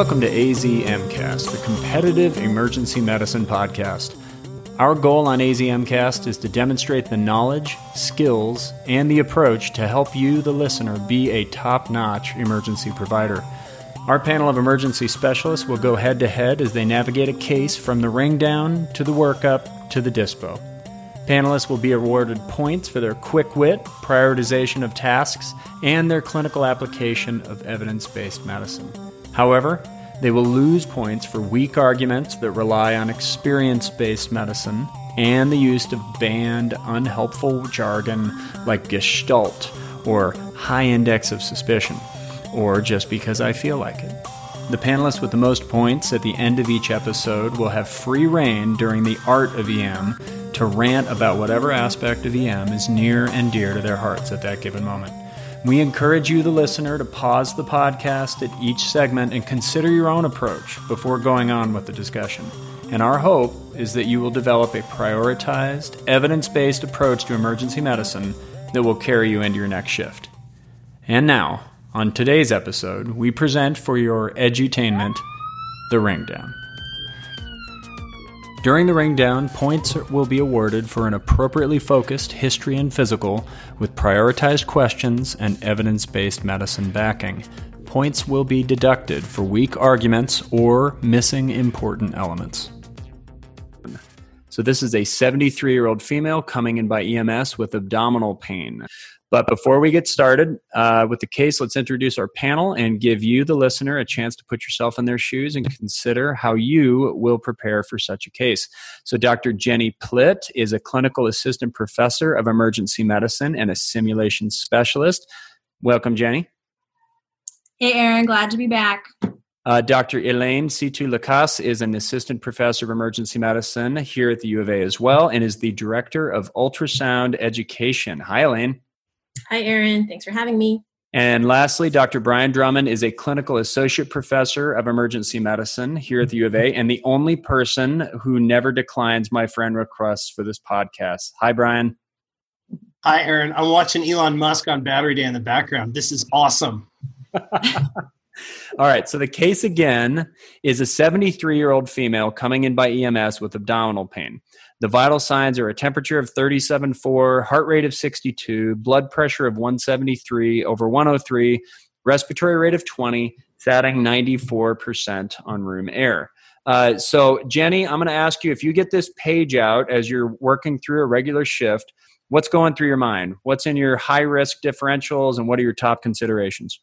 Welcome to AZMcast, the competitive emergency medicine podcast. Our goal on AZMcast is to demonstrate the knowledge, skills, and the approach to help you, the listener, be a top notch emergency provider. Our panel of emergency specialists will go head to head as they navigate a case from the ring down to the workup to the dispo. Panelists will be awarded points for their quick wit, prioritization of tasks, and their clinical application of evidence based medicine. However, they will lose points for weak arguments that rely on experience based medicine and the use of banned, unhelpful jargon like gestalt or high index of suspicion, or just because I feel like it. The panelists with the most points at the end of each episode will have free rein during the art of EM to rant about whatever aspect of EM is near and dear to their hearts at that given moment. We encourage you, the listener, to pause the podcast at each segment and consider your own approach before going on with the discussion. And our hope is that you will develop a prioritized, evidence based approach to emergency medicine that will carry you into your next shift. And now, on today's episode, we present for your edutainment the Ring Down. During the ring down, points will be awarded for an appropriately focused history and physical with prioritized questions and evidence based medicine backing. Points will be deducted for weak arguments or missing important elements. So, this is a 73 year old female coming in by EMS with abdominal pain. But before we get started uh, with the case, let's introduce our panel and give you, the listener, a chance to put yourself in their shoes and consider how you will prepare for such a case. So, Dr. Jenny Plitt is a clinical assistant professor of emergency medicine and a simulation specialist. Welcome, Jenny. Hey, Aaron. Glad to be back. Uh, Dr. Elaine Situ Lacasse is an assistant professor of emergency medicine here at the U of A as well and is the director of ultrasound education. Hi, Elaine. Hi, Aaron. Thanks for having me. And lastly, Dr. Brian Drummond is a clinical associate professor of emergency medicine here at the U of A and the only person who never declines my friend requests for this podcast. Hi, Brian. Hi, Aaron. I'm watching Elon Musk on Battery Day in the background. This is awesome. All right. So the case again is a 73 year old female coming in by EMS with abdominal pain. The vital signs are a temperature of 37.4, heart rate of 62, blood pressure of 173 over 103, respiratory rate of 20, satting 94% on room air. Uh, so, Jenny, I'm going to ask you if you get this page out as you're working through a regular shift, what's going through your mind? What's in your high risk differentials and what are your top considerations?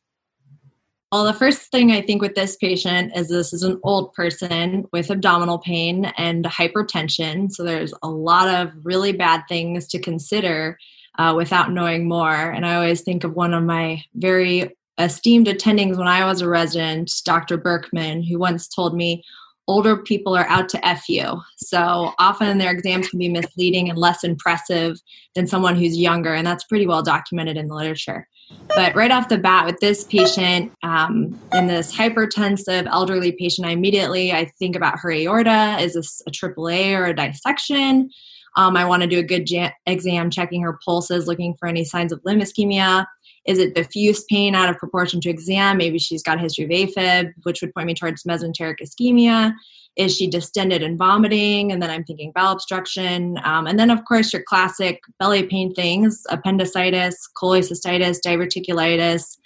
Well, the first thing I think with this patient is this is an old person with abdominal pain and hypertension. So there's a lot of really bad things to consider uh, without knowing more. And I always think of one of my very esteemed attendings when I was a resident, Dr. Berkman, who once told me, older people are out to F you. So often their exams can be misleading and less impressive than someone who's younger, and that's pretty well documented in the literature. But right off the bat, with this patient um, and this hypertensive elderly patient, I immediately I think about her aorta. Is this a AAA or a dissection? Um, I want to do a good jam- exam, checking her pulses, looking for any signs of limb ischemia. Is it diffuse pain out of proportion to exam? Maybe she's got a history of AFib, which would point me towards mesenteric ischemia. Is she distended and vomiting? And then I'm thinking bowel obstruction. Um, and then, of course, your classic belly pain things appendicitis, cholecystitis, diverticulitis,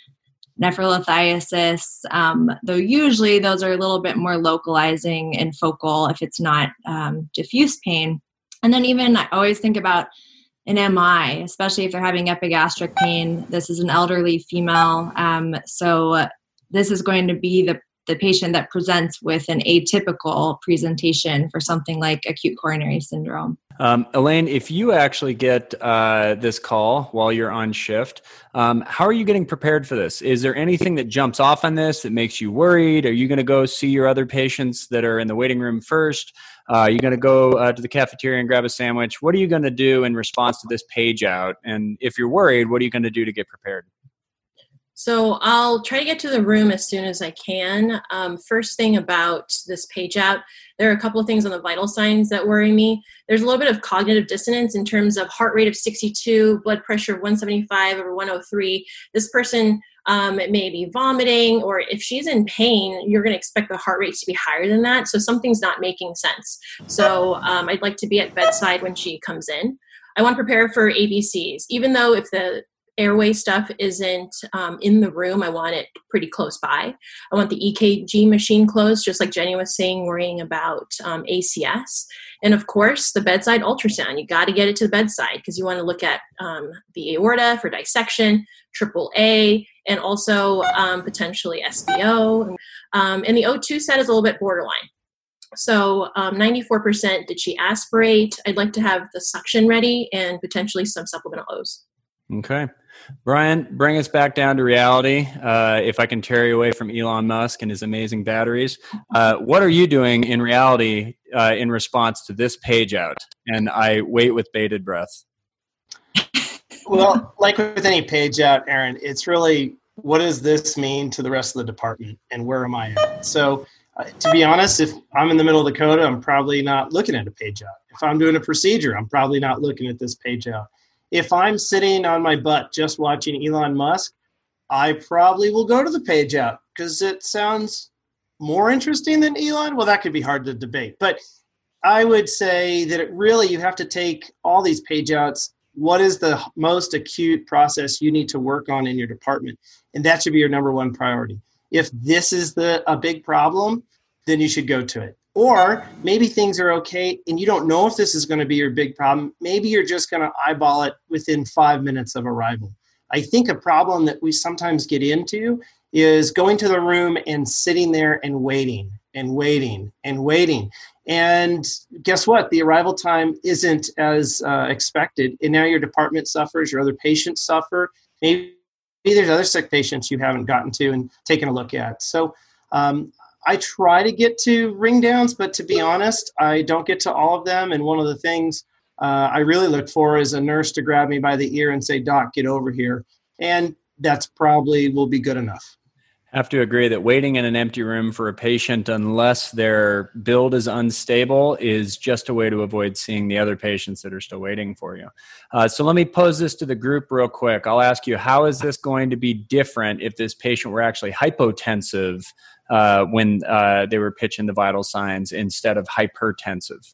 nephrolithiasis. Um, though usually those are a little bit more localizing and focal if it's not um, diffuse pain. And then, even I always think about an MI, especially if they're having epigastric pain. This is an elderly female. Um, so, this is going to be the the patient that presents with an atypical presentation for something like acute coronary syndrome. Um, Elaine, if you actually get uh, this call while you're on shift, um, how are you getting prepared for this? Is there anything that jumps off on this that makes you worried? Are you going to go see your other patients that are in the waiting room first? Uh, are you going to go uh, to the cafeteria and grab a sandwich? What are you going to do in response to this page out? And if you're worried, what are you going to do to get prepared? So I'll try to get to the room as soon as I can. Um, first thing about this page out, there are a couple of things on the vital signs that worry me. There's a little bit of cognitive dissonance in terms of heart rate of 62, blood pressure of 175 over 103. This person um, may be vomiting, or if she's in pain, you're going to expect the heart rate to be higher than that. So something's not making sense. So um, I'd like to be at bedside when she comes in. I want to prepare for ABCs, even though if the airway stuff isn't um, in the room, I want it pretty close by. I want the EKG machine closed, just like Jenny was saying, worrying about um, ACS. And of course, the bedside ultrasound. You got to get it to the bedside because you want to look at um, the aorta for dissection, triple A, and also um, potentially SBO. Um, and the O2 set is a little bit borderline. So um, 94% did she aspirate? I'd like to have the suction ready and potentially some supplemental O's. Okay. Brian, bring us back down to reality. Uh, if I can tear you away from Elon Musk and his amazing batteries, uh, what are you doing in reality uh, in response to this page out? And I wait with bated breath. Well, like with any page out, Aaron, it's really what does this mean to the rest of the department and where am I at? So, uh, to be honest, if I'm in the middle of code, I'm probably not looking at a page out. If I'm doing a procedure, I'm probably not looking at this page out if I'm sitting on my butt just watching Elon Musk, I probably will go to the page out because it sounds more interesting than Elon. Well, that could be hard to debate, but I would say that it really you have to take all these page outs. What is the most acute process you need to work on in your department? And that should be your number one priority. If this is the a big problem, then you should go to it. Or maybe things are okay and you don't know if this is going to be your big problem. Maybe you're just going to eyeball it within five minutes of arrival. I think a problem that we sometimes get into is going to the room and sitting there and waiting and waiting and waiting. And guess what? The arrival time isn't as uh, expected. And now your department suffers, your other patients suffer. Maybe there's other sick patients you haven't gotten to and taken a look at. So um, I try to get to ring downs, but to be honest, I don't get to all of them. And one of the things uh, I really look for is a nurse to grab me by the ear and say, Doc, get over here. And that's probably will be good enough. Have to agree that waiting in an empty room for a patient, unless their build is unstable, is just a way to avoid seeing the other patients that are still waiting for you. Uh, so let me pose this to the group real quick. I'll ask you, how is this going to be different if this patient were actually hypotensive uh, when uh, they were pitching the vital signs instead of hypertensive?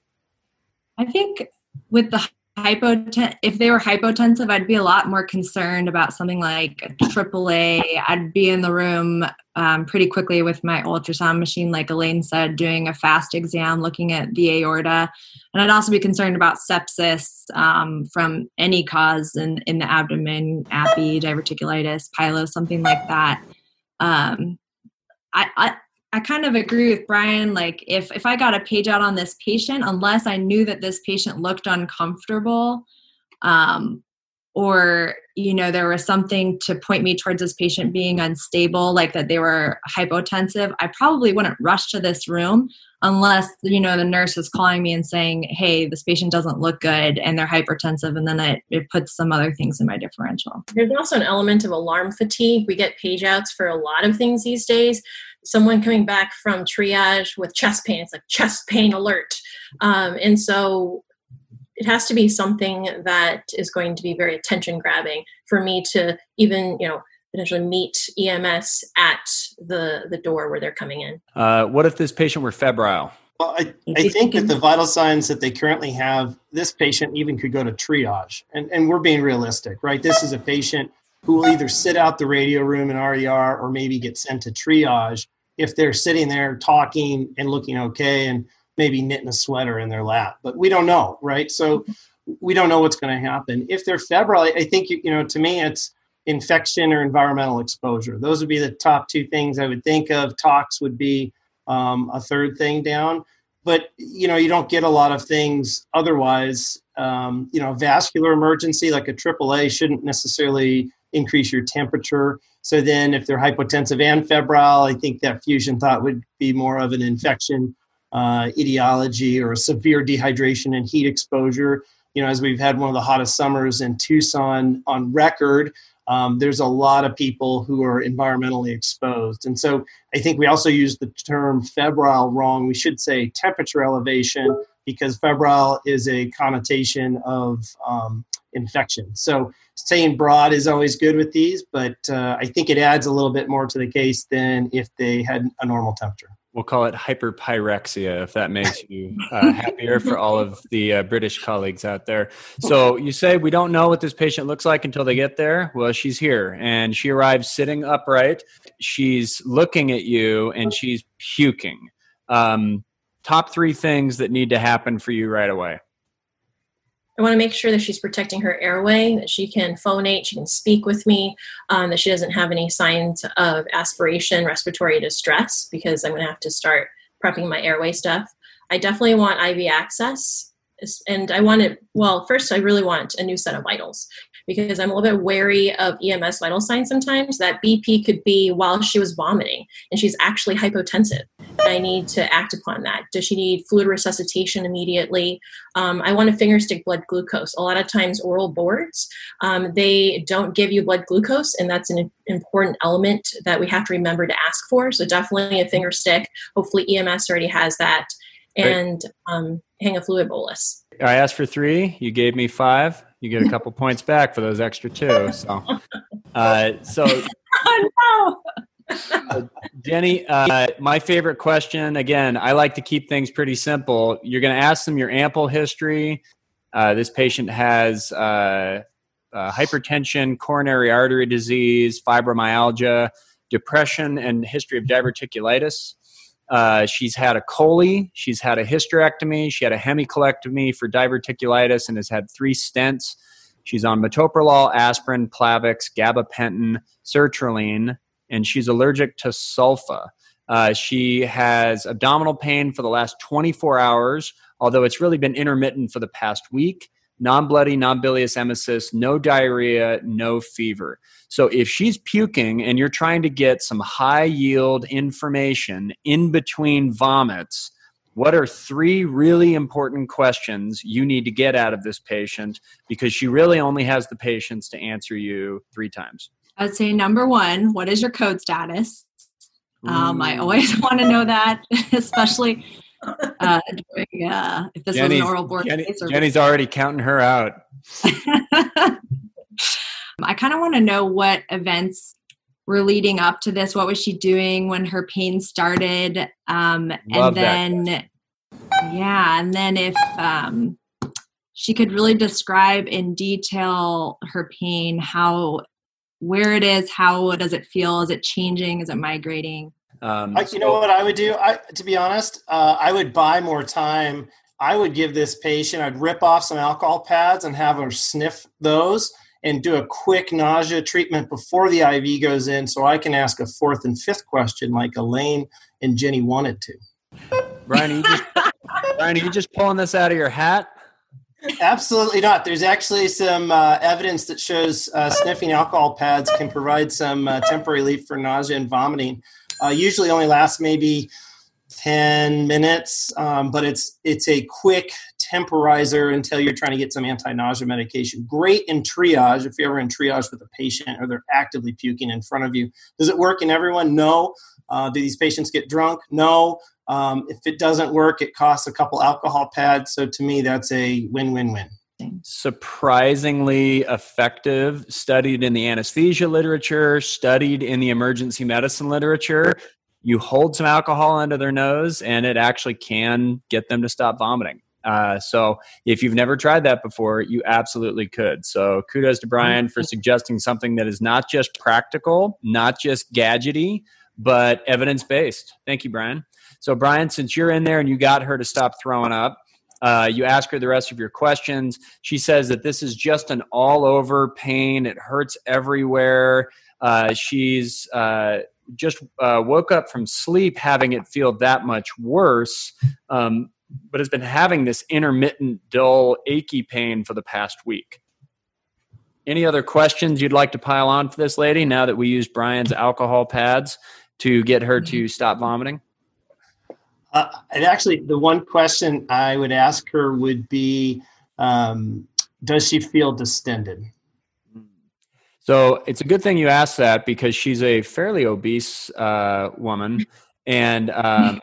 I think with the hypoten if they were hypotensive i'd be a lot more concerned about something like aaa i'd be in the room um, pretty quickly with my ultrasound machine like elaine said doing a fast exam looking at the aorta. And i'd also be concerned about sepsis um, from any cause in, in the abdomen appy diverticulitis pyelo something like that. Um, I, I I kind of agree with Brian. Like, if if I got a page out on this patient, unless I knew that this patient looked uncomfortable, um, or you know there was something to point me towards this patient being unstable, like that they were hypotensive, I probably wouldn't rush to this room unless you know the nurse is calling me and saying, "Hey, this patient doesn't look good and they're hypertensive," and then it, it puts some other things in my differential. There's also an element of alarm fatigue. We get page outs for a lot of things these days someone coming back from triage with chest pain it's like chest pain alert um, and so it has to be something that is going to be very attention grabbing for me to even you know potentially meet ems at the the door where they're coming in uh, what if this patient were febrile well, I, I think with the vital signs that they currently have, this patient even could go to triage. And, and we're being realistic, right? This is a patient who will either sit out the radio room in RER or maybe get sent to triage if they're sitting there talking and looking okay and maybe knitting a sweater in their lap. But we don't know, right? So we don't know what's going to happen. If they're febrile, I think, you know, to me, it's infection or environmental exposure. Those would be the top two things I would think of. Tox would be um, a third thing down. But, you know, you don't get a lot of things otherwise. Um, you know, vascular emergency like a AAA shouldn't necessarily increase your temperature. So then, if they're hypotensive and febrile, I think that fusion thought would be more of an infection uh, etiology or severe dehydration and heat exposure. You know, as we've had one of the hottest summers in Tucson on record, um, there's a lot of people who are environmentally exposed. And so I think we also use the term febrile wrong. We should say temperature elevation because febrile is a connotation of um, infection. So staying broad is always good with these, but uh, I think it adds a little bit more to the case than if they had a normal temperature. We'll call it hyperpyrexia if that makes you uh, happier for all of the uh, British colleagues out there. So you say we don't know what this patient looks like until they get there. Well, she's here and she arrives sitting upright. She's looking at you and she's puking. Um, top three things that need to happen for you right away. I want to make sure that she's protecting her airway, that she can phonate, she can speak with me, um, that she doesn't have any signs of aspiration, respiratory distress, because I'm going to have to start prepping my airway stuff. I definitely want IV access and I wanted, well, first, I really want a new set of vitals because I'm a little bit wary of EMS vital signs sometimes. That BP could be while she was vomiting and she's actually hypotensive. I need to act upon that. Does she need fluid resuscitation immediately? Um, I want a finger stick blood glucose. A lot of times, oral boards, um, they don't give you blood glucose, and that's an important element that we have to remember to ask for. So, definitely a finger stick. Hopefully, EMS already has that and um, hang a fluid bolus. I asked for three. You gave me five. You get a couple points back for those extra two. So, uh, so. oh no. uh, Jenny, uh, my favorite question again, I like to keep things pretty simple. You're going to ask them your AMPLE history. Uh, this patient has uh, uh, hypertension, coronary artery disease, fibromyalgia, depression, and history of diverticulitis. Uh, she's had a chole, she's had a hysterectomy, she had a hemicolectomy for diverticulitis, and has had three stents. She's on metoprolol, aspirin, Plavix, gabapentin, sertraline, and she's allergic to sulfa. Uh, she has abdominal pain for the last 24 hours, although it's really been intermittent for the past week non bloody, non bilious emesis, no diarrhea, no fever. So if she's puking and you're trying to get some high yield information in between vomits, what are three really important questions you need to get out of this patient because she really only has the patience to answer you three times? I'd say number one, what is your code status? Um, I always want to know that, especially uh, during, uh, if this Jenny's, was an oral board Jenny, Jenny's already counting her out. I kind of want to know what events were leading up to this. What was she doing when her pain started? Um, and then, that. yeah, and then if um, she could really describe in detail her pain, how, where it is, how does it feel? Is it changing? Is it migrating? Um, I, you so, know what I would do? I, to be honest, uh, I would buy more time. I would give this patient, I'd rip off some alcohol pads and have her sniff those and do a quick nausea treatment before the IV goes in so I can ask a fourth and fifth question like Elaine and Jenny wanted to. Brian, are you just, Brian, are you just pulling this out of your hat? Absolutely not. There's actually some uh, evidence that shows uh, sniffing alcohol pads can provide some uh, temporary relief for nausea and vomiting. Uh, usually only lasts maybe 10 minutes, um, but it's it's a quick temporizer until you're trying to get some anti-nausea medication. Great in triage if you're ever in triage with a patient or they're actively puking in front of you. Does it work in everyone? No. Uh, do these patients get drunk? No. Um, if it doesn't work, it costs a couple alcohol pads. So to me, that's a win-win-win surprisingly effective, studied in the anesthesia literature, studied in the emergency medicine literature. You hold some alcohol under their nose, and it actually can get them to stop vomiting. Uh, so, if you've never tried that before, you absolutely could. So, kudos to Brian for suggesting something that is not just practical, not just gadgety, but evidence based. Thank you, Brian. So, Brian, since you're in there and you got her to stop throwing up, uh, you ask her the rest of your questions. She says that this is just an all over pain. It hurts everywhere. Uh, she's uh, just uh, woke up from sleep having it feel that much worse, um, but has been having this intermittent, dull, achy pain for the past week. Any other questions you'd like to pile on for this lady now that we used Brian's alcohol pads to get her to stop vomiting? Uh, and actually, the one question I would ask her would be, um, does she feel distended? So it's a good thing you asked that because she's a fairly obese uh, woman, and um,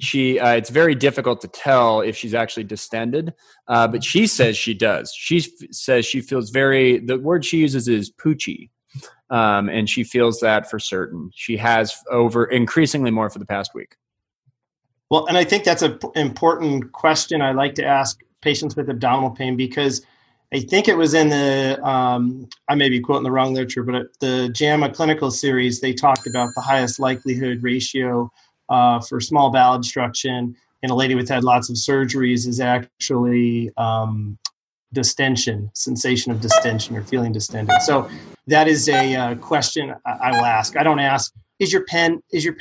she uh, it's very difficult to tell if she's actually distended. Uh, but she says she does. She f- says she feels very. The word she uses is poochy, um, and she feels that for certain. She has over increasingly more for the past week. Well, and I think that's an important question I like to ask patients with abdominal pain because I think it was in the, um, I may be quoting the wrong literature, but the JAMA clinical series, they talked about the highest likelihood ratio uh, for small bowel obstruction in a lady with had lots of surgeries is actually um, distension, sensation of distension or feeling distended. So that is a uh, question I, I will ask. I don't ask, is your pen, is your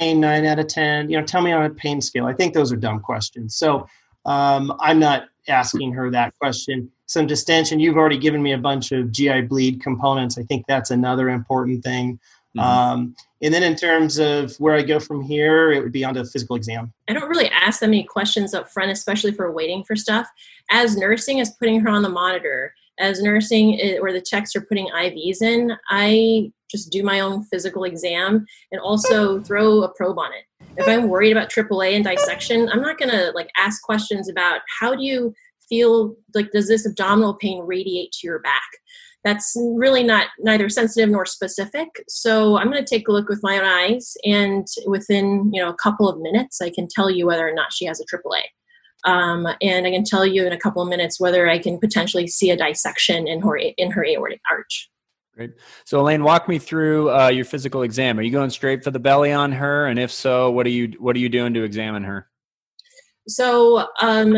pain nine out of 10? You know, tell me on a pain scale. I think those are dumb questions. So um, I'm not asking her that question. Some distension, you've already given me a bunch of GI bleed components. I think that's another important thing. Mm-hmm. Um, and then in terms of where I go from here, it would be onto the physical exam. I don't really ask that many questions up front, especially for waiting for stuff. As nursing is putting her on the monitor, as nursing or the techs are putting IVs in, I just do my own physical exam and also throw a probe on it. If I'm worried about AAA and dissection, I'm not gonna like ask questions about how do you feel like does this abdominal pain radiate to your back? That's really not neither sensitive nor specific. So I'm going to take a look with my own eyes, and within you know a couple of minutes, I can tell you whether or not she has a AAA. Um, and I can tell you in a couple of minutes whether I can potentially see a dissection in her in her aortic arch. Great. So Elaine, walk me through uh, your physical exam. Are you going straight for the belly on her? And if so, what are you what are you doing to examine her? So um,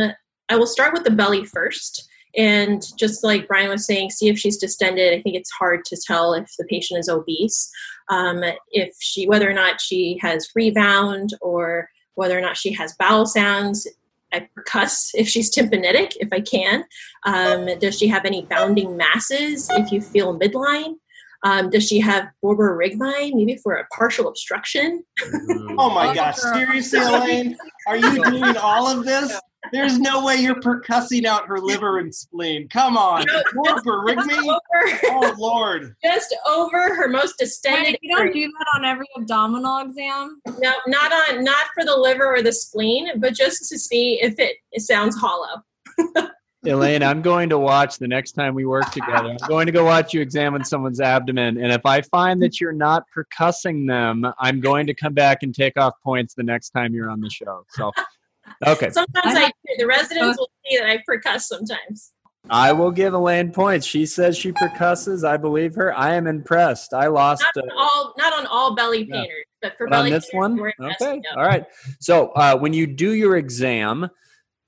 I will start with the belly first. And just like Brian was saying, see if she's distended. I think it's hard to tell if the patient is obese, um, if she whether or not she has rebound or whether or not she has bowel sounds. I percuss if she's tympanitic, if I can. Um, does she have any bounding masses? If you feel midline, um, does she have borborygmi, maybe for a partial obstruction? oh my gosh, seriously, Elaine? Are you doing all of this? There's no way you're percussing out her liver and spleen. Come on. Borborygmi? Oh, Lord. Just over her most distended. Wait, you don't do that on every abdominal exam? No, not on, not for the liver or the spleen, but just to see if it, it sounds hollow. Elaine, I'm going to watch the next time we work together. I'm going to go watch you examine someone's abdomen. And if I find that you're not percussing them, I'm going to come back and take off points the next time you're on the show. So, okay. Sometimes I, the residents will see that I percuss sometimes. I will give Elaine points. She says she percusses. I believe her. I am impressed. I lost. Not on uh, all, not on all belly painters, yeah. but for but belly on this one. Okay. All right. So uh, when you do your exam,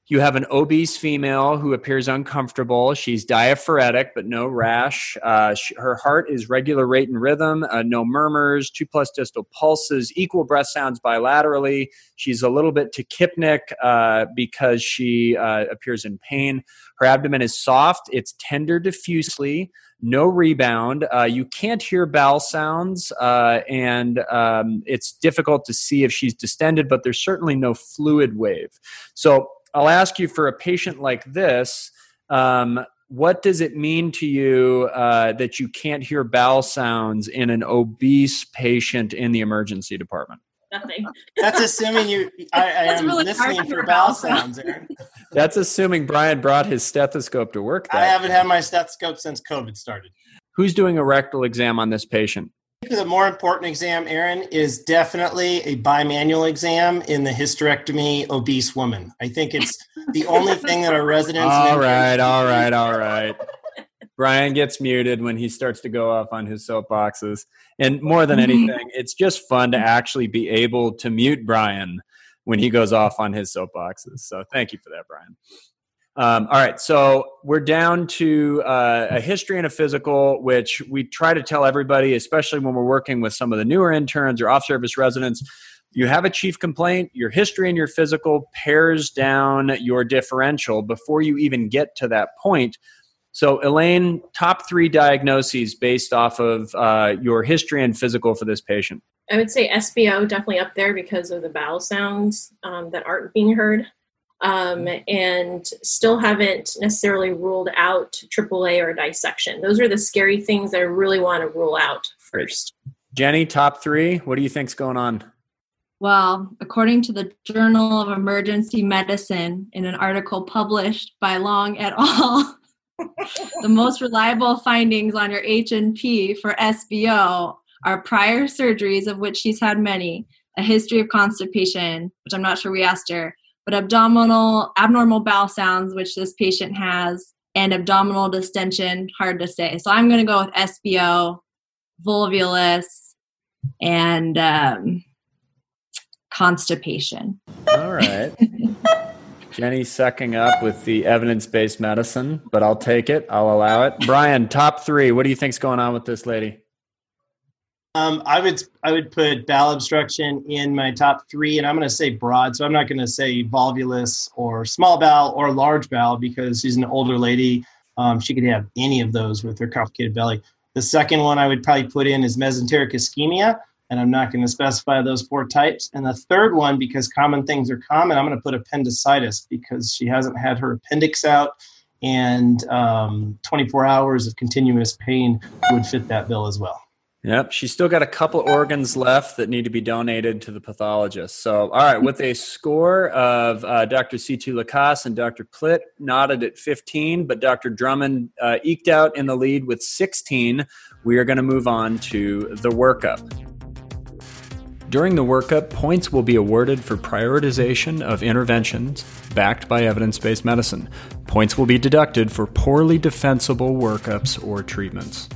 you have an obese female who appears uncomfortable. She's diaphoretic, but no rash. Uh, she, her heart is regular rate and rhythm, uh, no murmurs, two plus distal pulses, equal breath sounds bilaterally. She's a little bit tachypneic uh, because she uh, appears in pain. Her abdomen is soft, it's tender diffusely, no rebound. Uh, you can't hear bowel sounds, uh, and um, it's difficult to see if she's distended, but there's certainly no fluid wave. So I'll ask you for a patient like this. Um, what does it mean to you uh, that you can't hear bowel sounds in an obese patient in the emergency department? Nothing. That's assuming you. I, I am really listening for bowel sounds, Aaron. That's assuming Brian brought his stethoscope to work. I haven't had my stethoscope since COVID started. Who's doing a rectal exam on this patient? The more important exam, Aaron, is definitely a bimanual exam in the hysterectomy obese woman. I think it's the only thing that our residents. all right, all right, all right. Brian gets muted when he starts to go off on his soapboxes. And more than anything, it's just fun to actually be able to mute Brian when he goes off on his soapboxes. So thank you for that, Brian. Um, all right, so we're down to uh, a history and a physical, which we try to tell everybody, especially when we're working with some of the newer interns or off service residents. You have a chief complaint, your history and your physical pares down your differential before you even get to that point. So, Elaine, top three diagnoses based off of uh, your history and physical for this patient. I would say SBO definitely up there because of the bowel sounds um, that aren't being heard. Um, and still haven't necessarily ruled out AAA or dissection. Those are the scary things that I really want to rule out first. Jenny, top three. What do you think's going on? Well, according to the Journal of Emergency Medicine, in an article published by Long et al., the most reliable findings on your H&P for SBO are prior surgeries, of which she's had many, a history of constipation, which I'm not sure we asked her, but abdominal abnormal bowel sounds, which this patient has, and abdominal distension, hard to say. So I'm going to go with SBO, volvulus, and um, constipation. All right. Jenny sucking up with the evidence based medicine, but I'll take it. I'll allow it. Brian, top three. What do you think's going on with this lady? Um, I would I would put bowel obstruction in my top three, and I'm going to say broad. So I'm not going to say volvulus or small bowel or large bowel because she's an older lady. Um, she could have any of those with her complicated belly. The second one I would probably put in is mesenteric ischemia, and I'm not going to specify those four types. And the third one, because common things are common, I'm going to put appendicitis because she hasn't had her appendix out, and um, 24 hours of continuous pain would fit that bill as well. Yep, she's still got a couple organs left that need to be donated to the pathologist. So, all right, with a score of uh, Dr. Situ Lacasse and Dr. Plitt nodded at 15, but Dr. Drummond uh, eked out in the lead with 16, we are going to move on to the workup. During the workup, points will be awarded for prioritization of interventions backed by evidence based medicine. Points will be deducted for poorly defensible workups or treatments.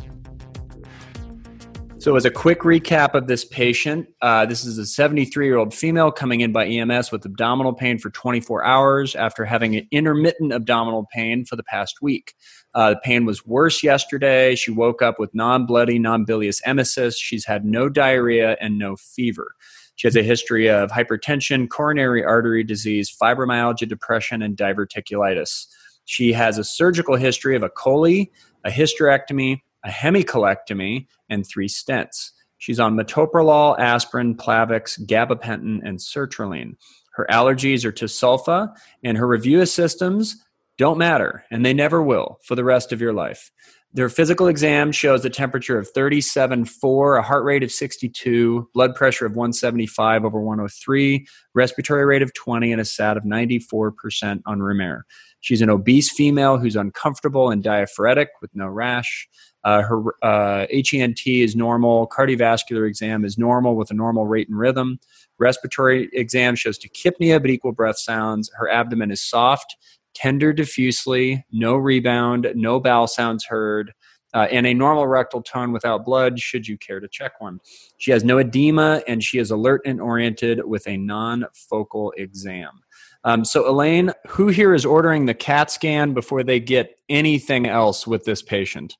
So, as a quick recap of this patient, uh, this is a 73 year old female coming in by EMS with abdominal pain for 24 hours after having an intermittent abdominal pain for the past week. Uh, the pain was worse yesterday. She woke up with non bloody, non bilious emesis. She's had no diarrhea and no fever. She has a history of hypertension, coronary artery disease, fibromyalgia, depression, and diverticulitis. She has a surgical history of a chole, a hysterectomy, a hemicolectomy, and three stents. She's on metoprolol, aspirin, Plavix, gabapentin, and sertraline. Her allergies are to sulfa, and her review of systems don't matter, and they never will for the rest of your life. Their physical exam shows a temperature of 37.4, a heart rate of 62, blood pressure of 175 over 103, respiratory rate of 20, and a SAT of 94% on room air. She's an obese female who's uncomfortable and diaphoretic with no rash. Uh, her uh, HENT is normal. Cardiovascular exam is normal with a normal rate and rhythm. Respiratory exam shows tachypnea but equal breath sounds. Her abdomen is soft, tender diffusely, no rebound, no bowel sounds heard. Uh, and a normal rectal tone without blood, should you care to check one. She has no edema and she is alert and oriented with a non focal exam. Um, so, Elaine, who here is ordering the CAT scan before they get anything else with this patient?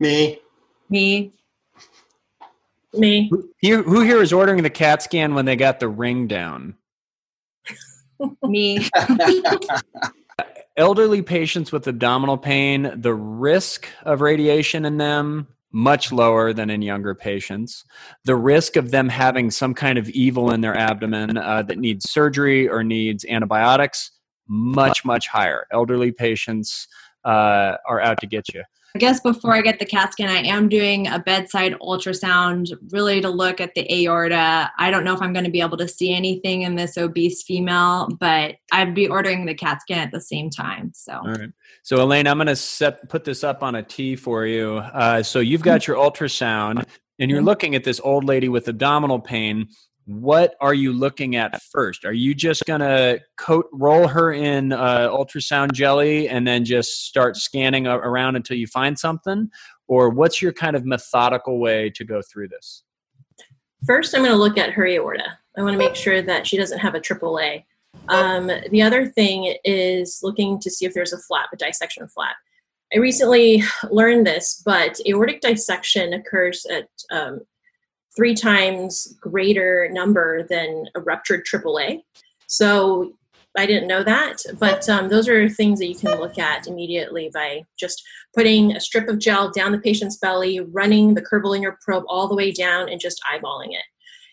Me. Me. Me. Who who here is ordering the CAT scan when they got the ring down? Me. Elderly patients with abdominal pain, the risk of radiation in them much lower than in younger patients. The risk of them having some kind of evil in their abdomen uh, that needs surgery or needs antibiotics much much higher. Elderly patients uh, are out to get you. I guess before I get the CAT scan, I am doing a bedside ultrasound really to look at the aorta. I don't know if I'm going to be able to see anything in this obese female, but I'd be ordering the CAT scan at the same time. So, all right. So, Elaine, I'm going to set put this up on a T for you. Uh, so, you've got your ultrasound, and you're looking at this old lady with abdominal pain what are you looking at first? Are you just going to coat roll her in uh, ultrasound jelly and then just start scanning around until you find something, or what's your kind of methodical way to go through this? First, I'm going to look at her aorta. I want to make sure that she doesn't have a AAA. Um, the other thing is looking to see if there's a flap, a dissection flap. I recently learned this, but aortic dissection occurs at um, three times greater number than a ruptured AAA. So I didn't know that, but um, those are things that you can look at immediately by just putting a strip of gel down the patient's belly, running the curvilinear probe all the way down, and just eyeballing it.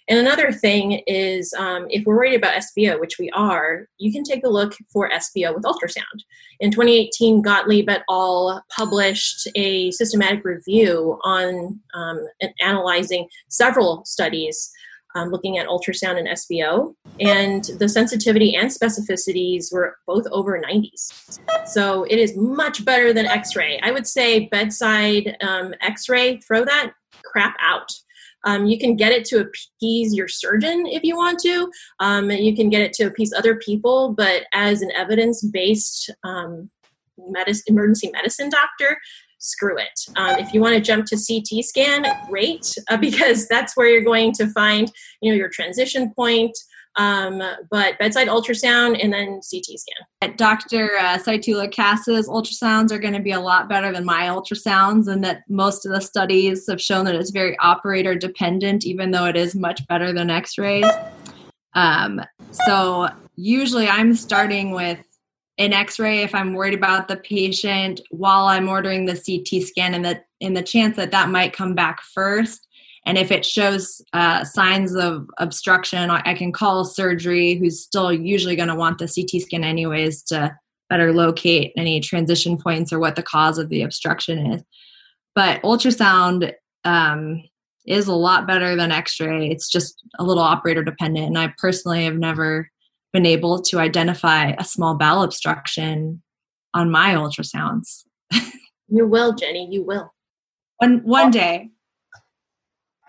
And another thing is um, if we're worried about SBO, which we are, you can take a look for SBO with ultrasound. In 2018, Gottlieb et al. published a systematic review on um, analyzing several studies um, looking at ultrasound and SBO, and the sensitivity and specificities were both over 90s. So it is much better than X ray. I would say bedside um, X ray, throw that crap out. Um, you can get it to appease your surgeon if you want to. Um, you can get it to appease other people, but as an evidence based um, medicine, emergency medicine doctor, screw it. Um, if you want to jump to CT scan, great, uh, because that's where you're going to find you know your transition point. Um, but bedside ultrasound and then CT scan. Dr. Uh, Situ Lacasse's ultrasounds are going to be a lot better than my ultrasounds, and that most of the studies have shown that it's very operator dependent, even though it is much better than x rays. Um, so usually I'm starting with an x-ray if i'm worried about the patient while i'm ordering the ct scan and the in the chance that that might come back first and if it shows uh, signs of obstruction i can call surgery who's still usually going to want the ct scan anyways to better locate any transition points or what the cause of the obstruction is but ultrasound um, is a lot better than x-ray it's just a little operator dependent and i personally have never been able to identify a small bowel obstruction on my ultrasounds. you will, Jenny. You will. One one day.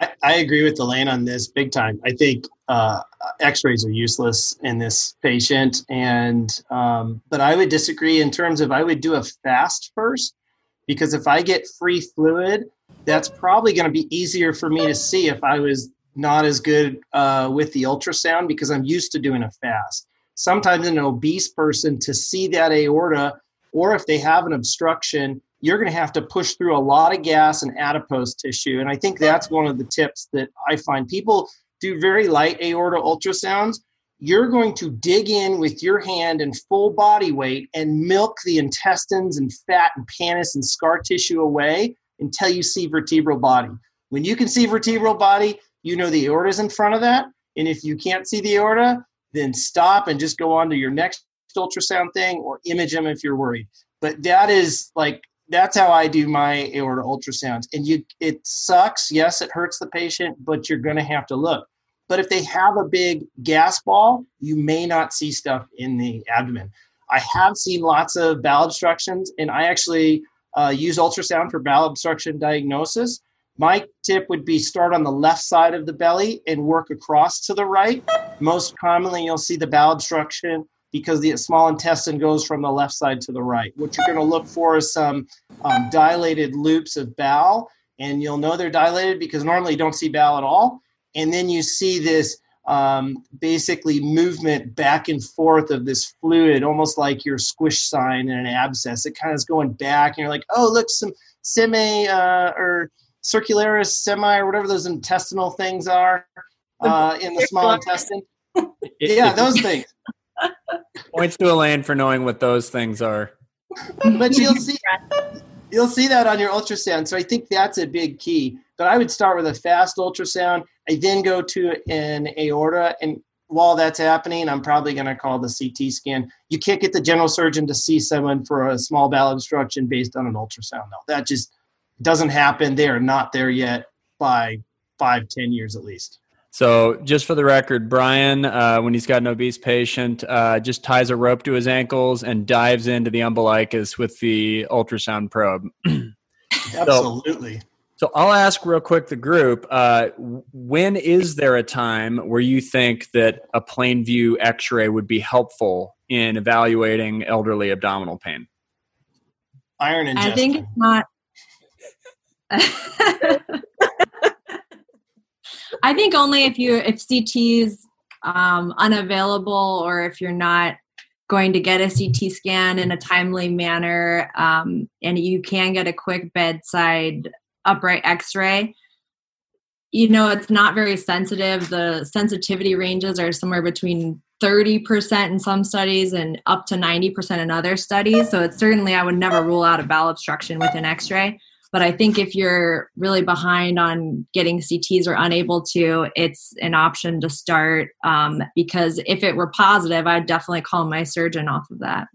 I, I agree with Elaine on this big time. I think uh, X-rays are useless in this patient, and um, but I would disagree in terms of I would do a fast first because if I get free fluid, that's probably going to be easier for me to see if I was not as good uh, with the ultrasound because I'm used to doing a fast. Sometimes an obese person to see that aorta, or if they have an obstruction, you're going to have to push through a lot of gas and adipose tissue. And I think that's one of the tips that I find people do very light aorta ultrasounds. You're going to dig in with your hand and full body weight and milk the intestines and fat and pannus and scar tissue away until you see vertebral body. When you can see vertebral body, you know the aorta is in front of that. And if you can't see the aorta, then stop and just go on to your next ultrasound thing or image them if you're worried. But that is like that's how I do my aorta ultrasounds. And you it sucks. Yes, it hurts the patient, but you're gonna have to look. But if they have a big gas ball, you may not see stuff in the abdomen. I have seen lots of bowel obstructions, and I actually uh, use ultrasound for bowel obstruction diagnosis. My tip would be start on the left side of the belly and work across to the right. Most commonly, you'll see the bowel obstruction because the small intestine goes from the left side to the right. What you're going to look for is some um, dilated loops of bowel, and you'll know they're dilated because normally you don't see bowel at all. And then you see this um, basically movement back and forth of this fluid, almost like your squish sign in an abscess. It kind of is going back, and you're like, oh, look, some semi uh, or circularis semi or whatever those intestinal things are uh, in the small intestine. yeah, those things. Points to Elaine for knowing what those things are. but you'll see you'll see that on your ultrasound. So I think that's a big key. But I would start with a fast ultrasound. I then go to an aorta, and while that's happening, I'm probably going to call the CT scan. You can't get the general surgeon to see someone for a small bowel obstruction based on an ultrasound, though. That just doesn't happen. They are not there yet by five, ten years at least. So, just for the record, Brian, uh, when he's got an obese patient, uh, just ties a rope to his ankles and dives into the umbilicus with the ultrasound probe. Absolutely. So, so, I'll ask real quick the group uh, when is there a time where you think that a plain view x ray would be helpful in evaluating elderly abdominal pain? Iron ingestion. I think it's not I think only if you if CT's um, unavailable or if you're not going to get a CT scan in a timely manner um, and you can get a quick bedside upright X-ray. You know, it's not very sensitive. The sensitivity ranges are somewhere between 30% in some studies and up to 90% in other studies. So it's certainly I would never rule out a bowel obstruction with an X-ray But I think if you're really behind on getting CTs or unable to, it's an option to start um, because if it were positive, I'd definitely call my surgeon off of that.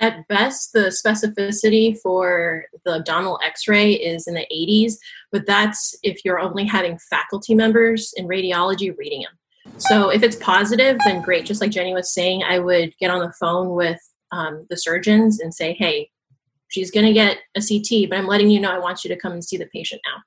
At best, the specificity for the abdominal x ray is in the 80s, but that's if you're only having faculty members in radiology reading them. So if it's positive, then great. Just like Jenny was saying, I would get on the phone with um, the surgeons and say, hey, she's going to get a CT, but I'm letting you know I want you to come and see the patient now.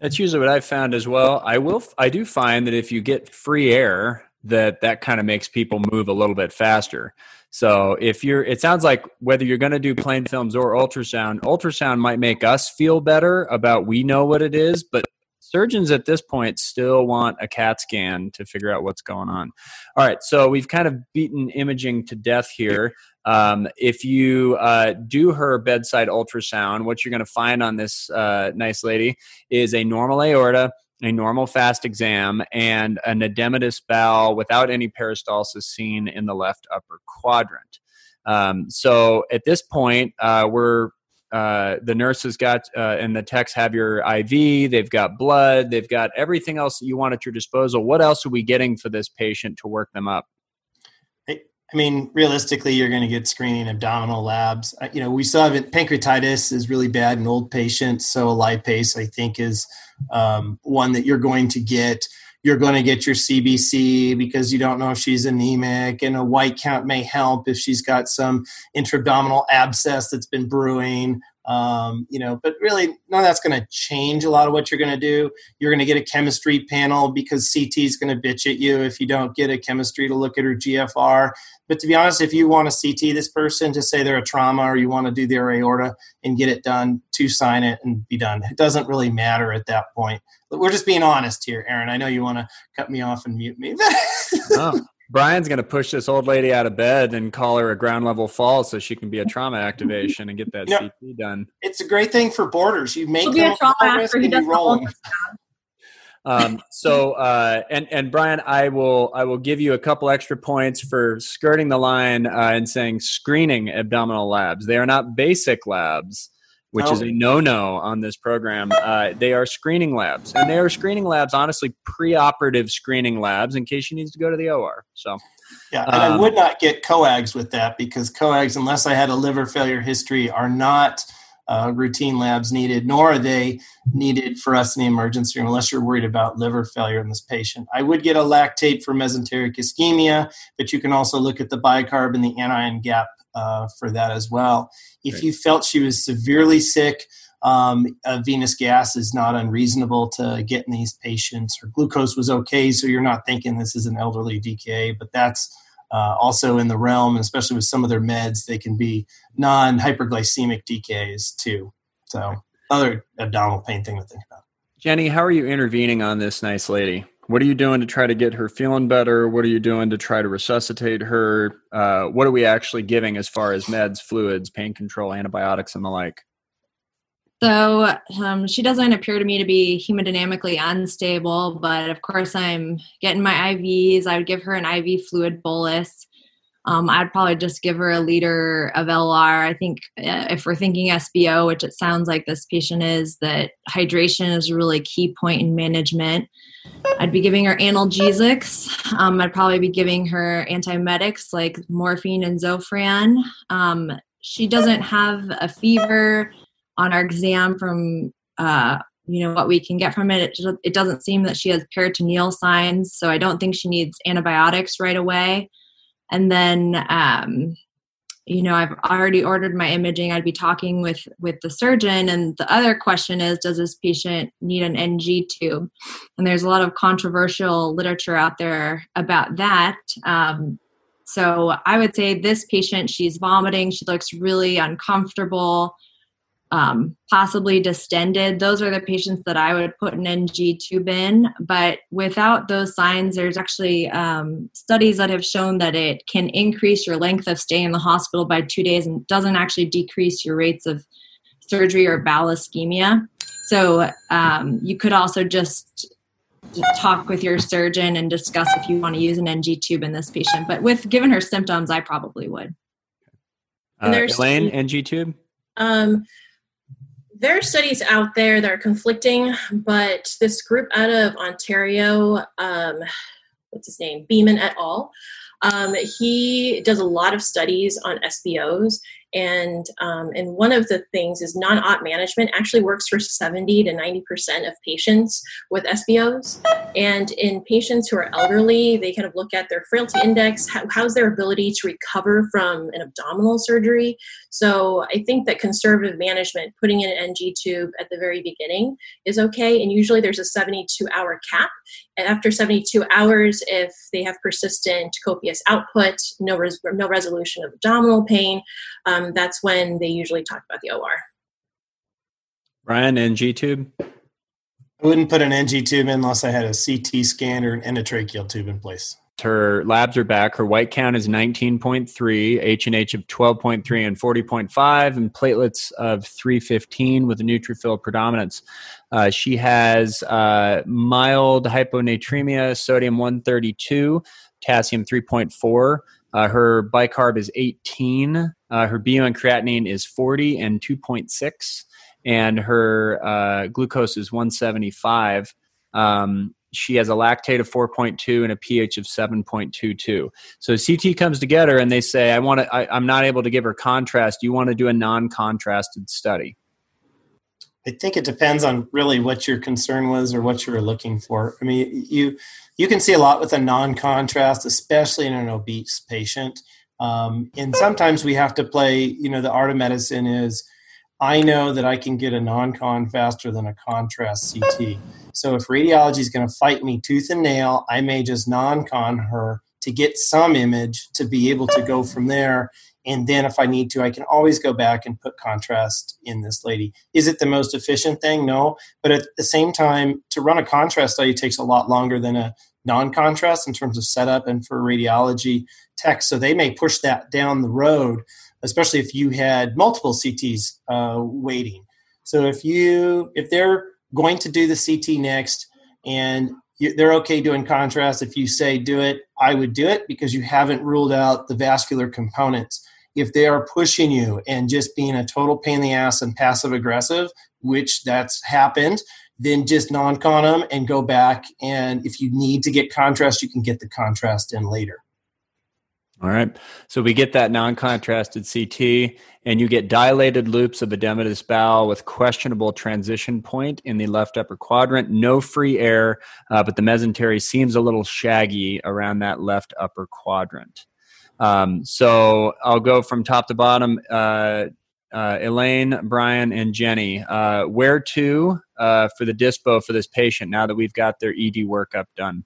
That's usually what I've found as well. I will, I do find that if you get free air, that that kind of makes people move a little bit faster. So if you're, it sounds like whether you're going to do plain films or ultrasound, ultrasound might make us feel better about we know what it is, but surgeons at this point still want a CAT scan to figure out what's going on. All right, so we've kind of beaten imaging to death here. Um, if you uh, do her bedside ultrasound, what you're going to find on this uh, nice lady is a normal aorta a normal fast exam and an edematous bowel without any peristalsis seen in the left upper quadrant. Um, so at this point, uh, we're uh, the nurses got uh, and the techs have your IV. They've got blood. They've got everything else that you want at your disposal. What else are we getting for this patient to work them up? I mean, realistically, you're going to get screening abdominal labs. You know, we saw it, pancreatitis is really bad in old patients. So a lipase, I think, is um, one that you're going to get. You're going to get your CBC because you don't know if she's anemic, and a white count may help if she's got some intra-abdominal abscess that's been brewing. Um, you know, but really, none of that's going to change a lot of what you're going to do. You're going to get a chemistry panel because CT is going to bitch at you if you don't get a chemistry to look at her GFR. But to be honest, if you want to CT this person to say they're a trauma or you want to do their aorta and get it done, to sign it and be done. It doesn't really matter at that point. We're just being honest here, Aaron. I know you want to cut me off and mute me. oh. Brian's going to push this old lady out of bed and call her a ground level fall so she can be a trauma activation and get that you know, CT done. It's a great thing for boarders. You make them a be rolling. Um, so uh, and and Brian, I will I will give you a couple extra points for skirting the line uh, and saying screening abdominal labs. They are not basic labs which oh. is a no-no on this program. Uh, they are screening labs, and they are screening labs, honestly, pre-operative screening labs in case she needs to go to the OR. So, yeah, and um, I would not get coags with that because coags, unless I had a liver failure history, are not uh, routine labs needed, nor are they needed for us in the emergency room unless you're worried about liver failure in this patient. I would get a lactate for mesenteric ischemia, but you can also look at the bicarb and the anion gap uh, for that as well. If right. you felt she was severely sick, um, venous gas is not unreasonable to get in these patients. Her glucose was okay, so you're not thinking this is an elderly DKA, but that's uh, also in the realm, especially with some of their meds, they can be non hyperglycemic DKAs too. So, other abdominal pain thing to think about. Jenny, how are you intervening on this nice lady? What are you doing to try to get her feeling better? What are you doing to try to resuscitate her? Uh, what are we actually giving as far as meds, fluids, pain control, antibiotics, and the like? So um, she doesn't appear to me to be hemodynamically unstable, but of course I'm getting my IVs. I would give her an IV fluid bolus. Um, I'd probably just give her a liter of LR. I think uh, if we're thinking SBO, which it sounds like this patient is, that hydration is a really key point in management. I'd be giving her analgesics. Um, I'd probably be giving her antiemetics like morphine and Zofran. Um, she doesn't have a fever on our exam from uh, you know what we can get from it. it. It doesn't seem that she has peritoneal signs, so I don't think she needs antibiotics right away. And then um, you know i've already ordered my imaging i'd be talking with with the surgeon and the other question is does this patient need an ng tube and there's a lot of controversial literature out there about that um, so i would say this patient she's vomiting she looks really uncomfortable um, possibly distended. Those are the patients that I would put an NG tube in. But without those signs, there's actually um, studies that have shown that it can increase your length of stay in the hospital by two days and doesn't actually decrease your rates of surgery or bowel ischemia. So um, you could also just talk with your surgeon and discuss if you want to use an NG tube in this patient. But with given her symptoms, I probably would. Uh, Elaine, NG tube. Um, there are studies out there that are conflicting, but this group out of Ontario, um, what's his name, Behman et al., um, he does a lot of studies on SBOs, and um, and one of the things is non-op management actually works for 70 to 90 percent of patients with SBOs. And in patients who are elderly, they kind of look at their frailty index, how, how's their ability to recover from an abdominal surgery. So I think that conservative management, putting in an NG tube at the very beginning, is okay. And usually there's a 72 hour cap. And after 72 hours, if they have persistent copious output, no res- no resolution of abdominal pain. Um, um, that's when they usually talk about the OR. Brian, NG tube? I wouldn't put an NG tube in unless I had a CT scan or an endotracheal tube in place. Her labs are back. Her white count is 19.3, H&H of 12.3 and 40.5, and platelets of 315 with a neutrophil predominance. Uh, she has uh, mild hyponatremia, sodium 132, potassium 3.4. Uh, her bicarb is 18. Uh, her BUN creatinine is 40 and 2.6, and her uh, glucose is 175. Um, she has a lactate of 4.2 and a pH of 7.22. So CT comes together and they say, "I want to. I, I'm not able to give her contrast. You want to do a non-contrasted study." I think it depends on really what your concern was or what you were looking for. I mean, you you can see a lot with a non-contrast, especially in an obese patient. Um, and sometimes we have to play. You know, the art of medicine is. I know that I can get a non-con faster than a contrast CT. So if radiology is going to fight me tooth and nail, I may just non-con her to get some image to be able to go from there and then if I need to, I can always go back and put contrast in this lady. Is it the most efficient thing? No. But at the same time, to run a contrast study takes a lot longer than a non contrast in terms of setup and for radiology tech. So they may push that down the road, especially if you had multiple CTs uh, waiting. So if you if they're going to do the CT next and you, they're okay doing contrast, if you say do it, I would do it because you haven't ruled out the vascular components if they are pushing you and just being a total pain in the ass and passive aggressive, which that's happened, then just non-con them and go back. And if you need to get contrast, you can get the contrast in later. All right. So we get that non contrasted CT, and you get dilated loops of edematous bowel with questionable transition point in the left upper quadrant. No free air, uh, but the mesentery seems a little shaggy around that left upper quadrant. Um, so I'll go from top to bottom. Uh, uh, Elaine, Brian, and Jenny, uh, where to uh, for the dispo for this patient now that we've got their ED workup done?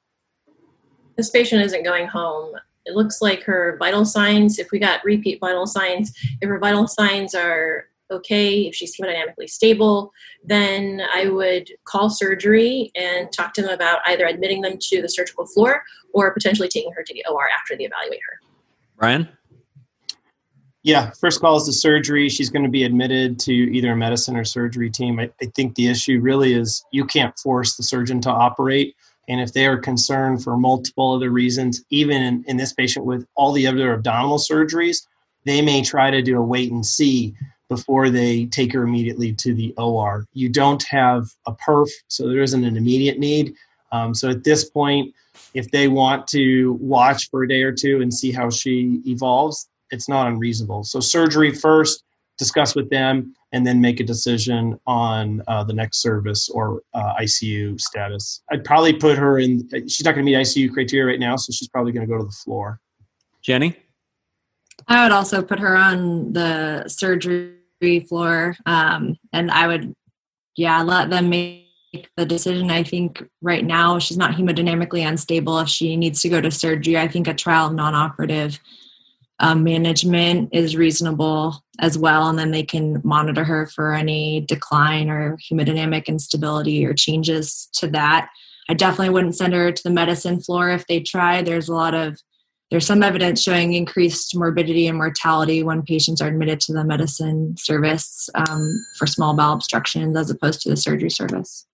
This patient isn't going home. It looks like her vital signs, if we got repeat vital signs, if her vital signs are okay, if she's hemodynamically stable, then I would call surgery and talk to them about either admitting them to the surgical floor or potentially taking her to the OR after they evaluate her. Brian? Yeah, first call is the surgery. She's going to be admitted to either a medicine or surgery team. I, I, think the issue really is you can't force the surgeon to operate. And if they are concerned for multiple other reasons, even in, in this patient with all the other abdominal surgeries, they may try to do a wait and see before they take her immediately to the OR. You don't have a perf, so there isn't an immediate need. Um, so at this point, if they want to watch for a day or two and see how she evolves, it's not unreasonable. So surgery first, discuss with them, and then make a decision on uh, the next service or uh, ICU status. I'd probably put her in. She's not going to meet ICU criteria right now, so she's probably going to go to the floor. Jenny, I would also put her on the surgery floor, um, and I would, yeah, let them make the decision. I think right now she's not hemodynamically unstable. If she needs to go to surgery, I think a trial of non operative um, management is reasonable as well. And then they can monitor her for any decline or hemodynamic instability or changes to that. I definitely wouldn't send her to the medicine floor if they try. There's a lot of there's some evidence showing increased morbidity and mortality when patients are admitted to the medicine service um, for small bowel obstructions as opposed to the surgery service.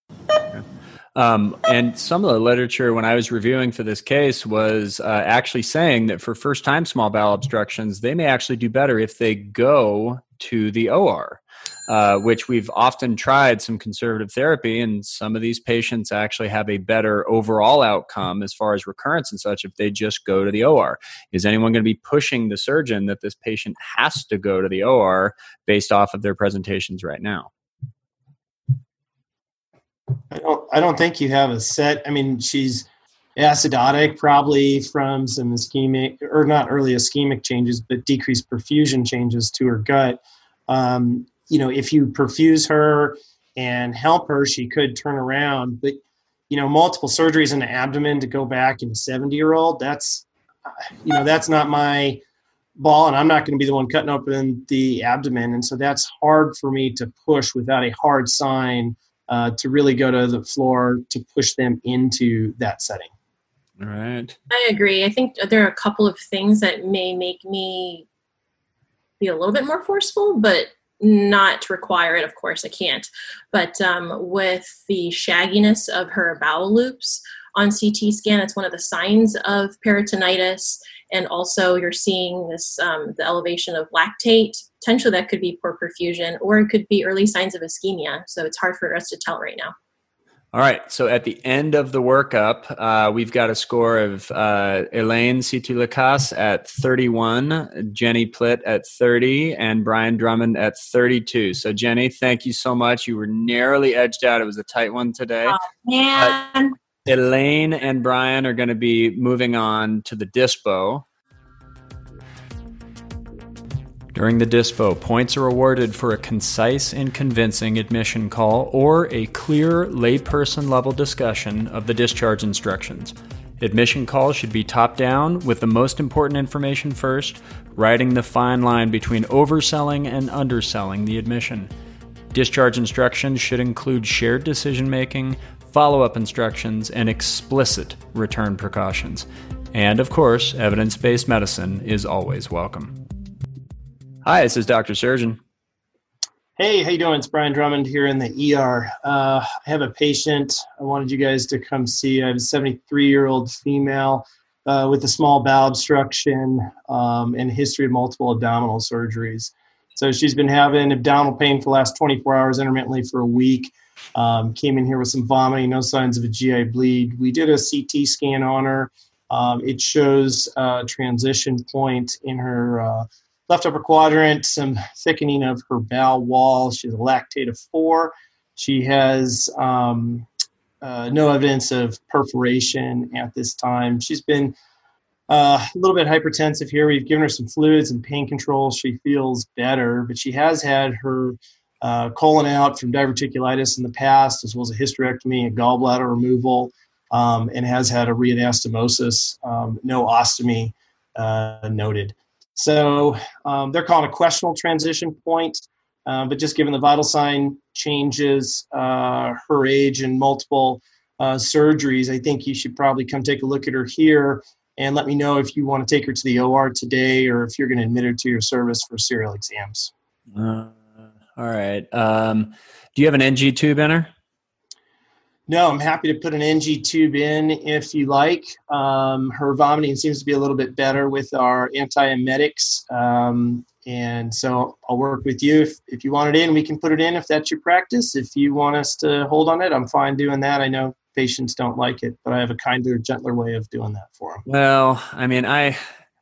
Um, and some of the literature when I was reviewing for this case was uh, actually saying that for first time small bowel obstructions, they may actually do better if they go to the OR. uh, which we've often tried some conservative therapy, and some of these patients actually have a better overall outcome as far as recurrence and such if they just go to the OR. Is anyone going to be pushing the surgeon that this patient has to go to the OR based off of their presentations right now? I don't. I don't think you have a set. I mean, she's acidotic, probably from some ischemic or not early ischemic changes, but decreased perfusion changes to her gut. Um, you know, if you perfuse her and help her, she could turn around. But you know, multiple surgeries in the abdomen to go back in a 70 year old, that's you know, that's not my ball, and I'm not going to be the one cutting open the abdomen, and so that's hard for me to push without a hard sign uh, to really go to the floor to push them into that setting. All right. I agree. I think there are a couple of things that may make me be a little bit more forceful, but not require it. Of course, I can't. But um, with the shagginess of her bowel loops on CT scan, it's one of the signs of peritonitis. And also, you're seeing this um, the elevation of lactate. Potentially, that could be poor perfusion, or it could be early signs of ischemia. So it's hard for us to tell right now. All right. So at the end of the workup, uh, we've got a score of uh, Elaine Situ Lacasse at 31, Jenny Plitt at 30, and Brian Drummond at 32. So, Jenny, thank you so much. You were narrowly edged out. It was a tight one today. Oh, man. Elaine and Brian are going to be moving on to the DISPO. During the DISPO, points are awarded for a concise and convincing admission call or a clear layperson level discussion of the discharge instructions. Admission calls should be top down with the most important information first, riding the fine line between overselling and underselling the admission. Discharge instructions should include shared decision making, follow up instructions, and explicit return precautions. And of course, evidence based medicine is always welcome. Hi, this is Dr. Surgeon. Hey, how you doing? It's Brian Drummond here in the ER. Uh, I have a patient. I wanted you guys to come see. I have a 73-year-old female uh, with a small bowel obstruction um, and history of multiple abdominal surgeries. So she's been having abdominal pain for the last 24 hours intermittently for a week. Um, came in here with some vomiting, no signs of a GI bleed. We did a CT scan on her. Um, it shows a transition point in her uh, left upper quadrant, some thickening of her bowel wall. She has a lactate of four. She has um, uh, no evidence of perforation at this time. She's been uh, a little bit hypertensive here. We've given her some fluids and pain control. She feels better, but she has had her uh, colon out from diverticulitis in the past, as well as a hysterectomy and gallbladder removal, um, and has had a reanastomosis, um, no ostomy uh, noted. So um, they're calling a questionable transition point, uh, but just given the vital sign changes, uh, her age, and multiple uh, surgeries, I think you should probably come take a look at her here and let me know if you want to take her to the OR today or if you're going to admit her to your service for serial exams. Uh, all right. Um, do you have an NG tube in her? No, I'm happy to put an NG tube in if you like. Um, her vomiting seems to be a little bit better with our antiemetics. Um, and so I'll work with you. If, if you want it in, we can put it in if that's your practice. If you want us to hold on it, I'm fine doing that. I know patients don't like it, but I have a kinder, gentler way of doing that for them. Well, I mean, I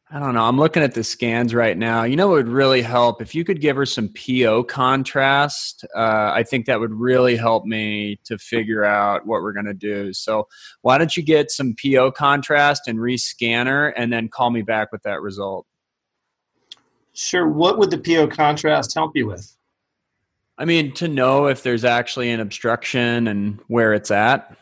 I don't know. I'm looking at the scans right now. You know, it would really help if you could give her some PO contrast. Uh, I think that would really help me to figure out what we're going to do. So, why don't you get some PO contrast and rescan her and then call me back with that result? Sure. What would the PO contrast help you with? I mean, to know if there's actually an obstruction and where it's at.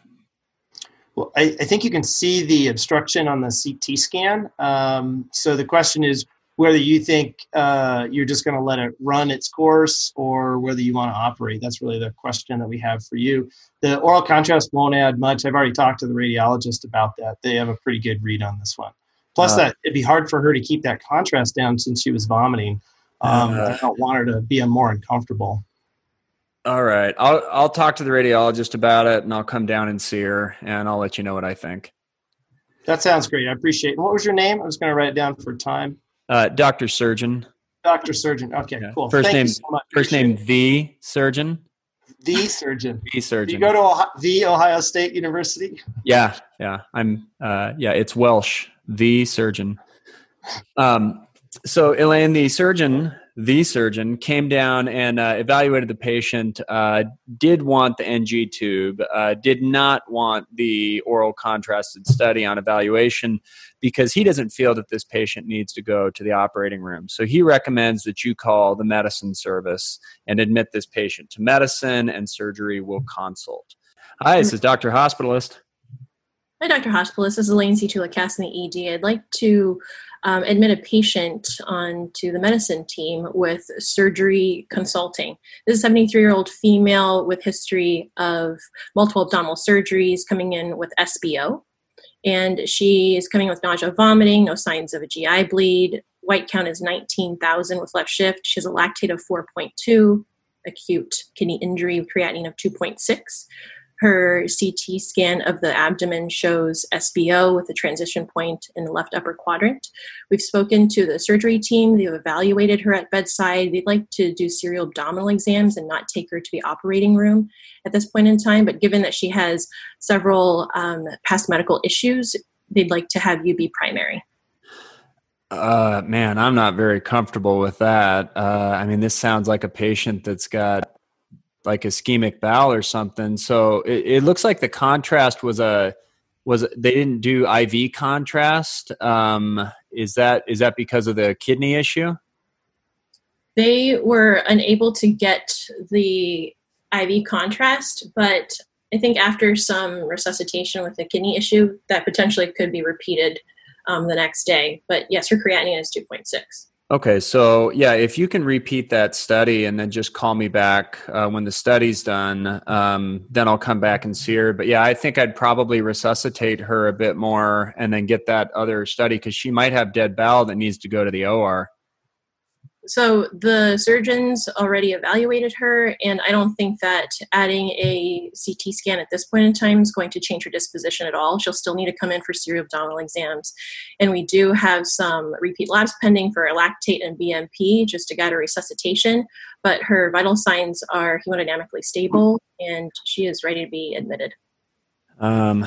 Well, I, I, think you can see the obstruction on the CT scan. Um, so the question is whether you think uh, you're just going to let it run its course or whether you want to operate. That's really the question that we have for you. The oral contrast won't add much. I've already talked to the radiologist about that. They have a pretty good read on this one. Plus, uh, that it'd be hard for her to keep that contrast down since she was vomiting. Um, uh, I don't want her to be more uncomfortable. All right. I'll I'll talk to the radiologist about it and I'll come down and see her and I'll let you know what I think. That sounds great. I appreciate it. What was your name? I was going to write it down for time. Uh, Dr. Surgeon. Doctor Surgeon. Okay, Yeah. cool. First Thank name- so much. First Appreciate name the surgeon. the surgeon. The Do surgeon. you go to Ohio, the Ohio State University? Yeah, yeah. I'm uh yeah, it's Welsh, the surgeon. Um so Elaine, the surgeon, the surgeon came down and uh, evaluated the patient, uh, did want the NG tube, uh, did not want the oral contrasted study on evaluation because he doesn't feel that this patient needs to go to the operating room. So he recommends that you call the medicine service and admit this patient to medicine and surgery will consult. Hi, this is Dr. Hospitalist. Hi, Dr. Hospitalist. This is Elaine C. Situla in the ED. I'd like to um, admit a patient onto the medicine team with surgery consulting. This is a 73 year old female with history of multiple abdominal surgeries coming in with SBO. And she is coming with nausea, vomiting, no signs of a GI bleed. White count is 19,000 with left shift. She has a lactate of 4.2, acute kidney injury creatinine of 2.6. Her CT scan of the abdomen shows SBO with a transition point in the left upper quadrant. We've spoken to the surgery team. They've evaluated her at bedside. They'd like to do serial abdominal exams and not take her to the operating room at this point in time. But given that she has several um, past medical issues, they'd like to have you be primary. Uh, man, I'm not very comfortable with that. Uh, I mean, this sounds like a patient that's got like ischemic bowel or something. So it, it looks like the contrast was a was they didn't do IV contrast. Um, is that is that because of the kidney issue? They were unable to get the IV contrast, but I think after some resuscitation with the kidney issue, that potentially could be repeated um, the next day. But yes, her creatinine is 2.6. Okay, so yeah, if you can repeat that study and then just call me back uh, when the study's done, um, then I'll come back and see her. But yeah, I think I'd probably resuscitate her a bit more and then get that other study because she might have dead bowel that needs to go to the OR. So the surgeons already evaluated her, and I don't think that adding a CT scan at this point in time is going to change her disposition at all. She'll still need to come in for serial abdominal exams. And we do have some repeat labs pending for lactate and BMP just to guide her resuscitation, but her vital signs are hemodynamically stable, and she is ready to be admitted. Um,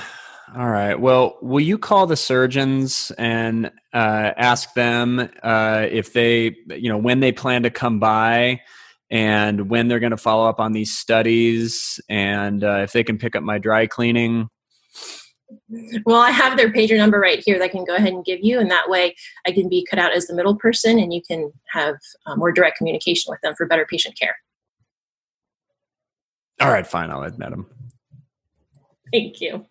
all right. Well, will you call the surgeons and uh, ask them uh, if they, you know, when they plan to come by and when they're going to follow up on these studies and uh, if they can pick up my dry cleaning? Well, I have their pager number right here that I can go ahead and give you, and that way I can be cut out as the middle person and you can have uh, more direct communication with them for better patient care. All right, fine. I'll admit them. Thank you.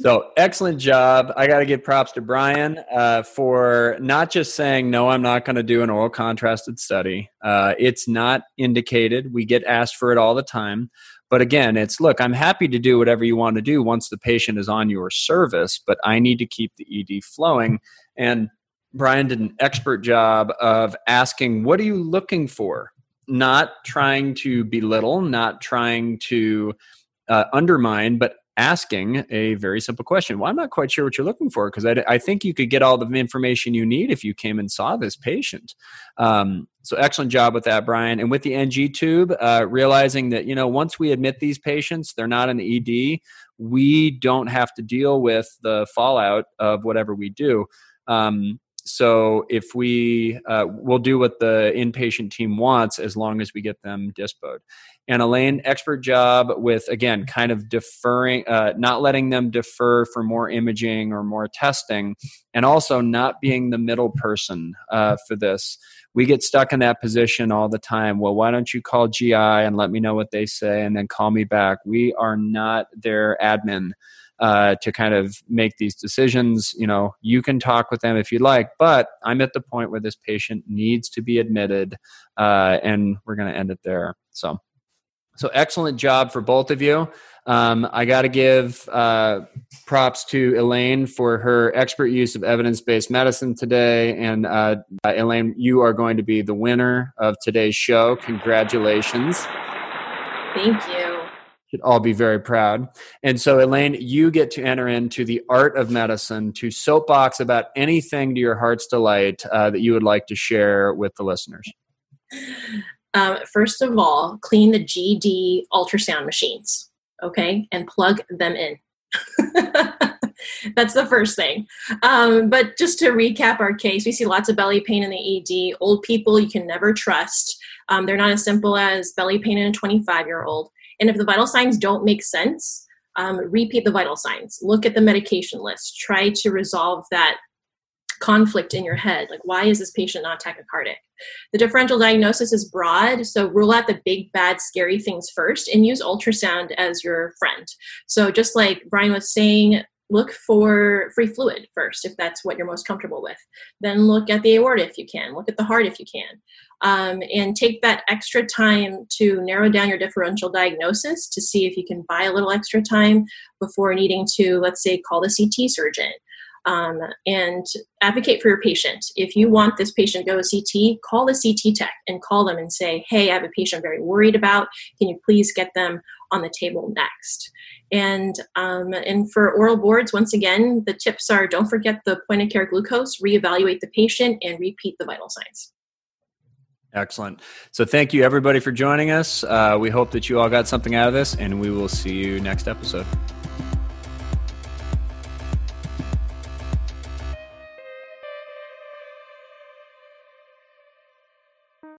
So excellent job. I got to give props to Brian uh, for not just saying, no, I'm not going to do an oral contrasted study. Uh, it's not indicated. We get asked for it all the time. But again, it's look, I'm happy to do whatever you want to do once the patient is on your service, but I need to keep the ED flowing. And Brian did an expert job of asking, what are you looking for? Not trying to belittle, not trying to uh, undermine, but asking a very simple question. Well, I'm not quite sure what you're looking for because I, I, think you could get all the information you need if you came and saw this patient. Um, so excellent job with that, Brian. And with the NG tube, uh, realizing that you know once we admit these patients, they're not in the ED. We don't have to deal with the fallout of whatever we do. Um, so if we uh, we'll do what the inpatient team wants as long as we get them dispoed. And elaine expert job with again kind of deferring uh, not letting them defer for more imaging or more testing and also not being the middle person uh, for this. We get stuck in that position all the time. Well why don't you call gi and let me know what they say and then call me back? We are not their admin uh, to kind of make these decisions. You know, you can talk with them if you'd like, but I'm at the point where this patient needs to be admitted, uh, and we're going to end it there. So, so excellent job for both of you. Um, I got to give uh, props to Elaine for her expert use of evidence based medicine today. And uh, Elaine, you are going to be the winner of today's show. Congratulations. Thank you. Should all be very proud. And so, Elaine, you get to enter into the art of medicine to soapbox about anything to your heart's delight uh, that you would like to share with the listeners. Um, first of all, clean the GD ultrasound machines, okay, and plug them in. That's the first thing. Um, but just to recap our case, we see lots of belly pain in the ED. Old people you can never trust. Um, they're not as simple as belly pain in a 25 year old. And if the vital signs don't make sense, um, repeat the vital signs. Look at the medication list. Try to resolve that conflict in your head. Like, why is this patient not tachycardic? The differential diagnosis is broad, so rule out the big, bad, scary things first and use ultrasound as your friend. So, just like Brian was saying, look for free fluid first if that's what you're most comfortable with then look at the aorta if you can look at the heart if you can um, and take that extra time to narrow down your differential diagnosis to see if you can buy a little extra time before needing to let's say call the ct surgeon um, and advocate for your patient. If you want this patient to go to CT, call the CT tech and call them and say, hey, I have a patient I'm very worried about. Can you please get them on the table next? And um, and for oral boards, once again, the tips are don't forget the point of care glucose, reevaluate the patient, and repeat the vital signs. Excellent. So thank you everybody for joining us. Uh, we hope that you all got something out of this, and we will see you next episode.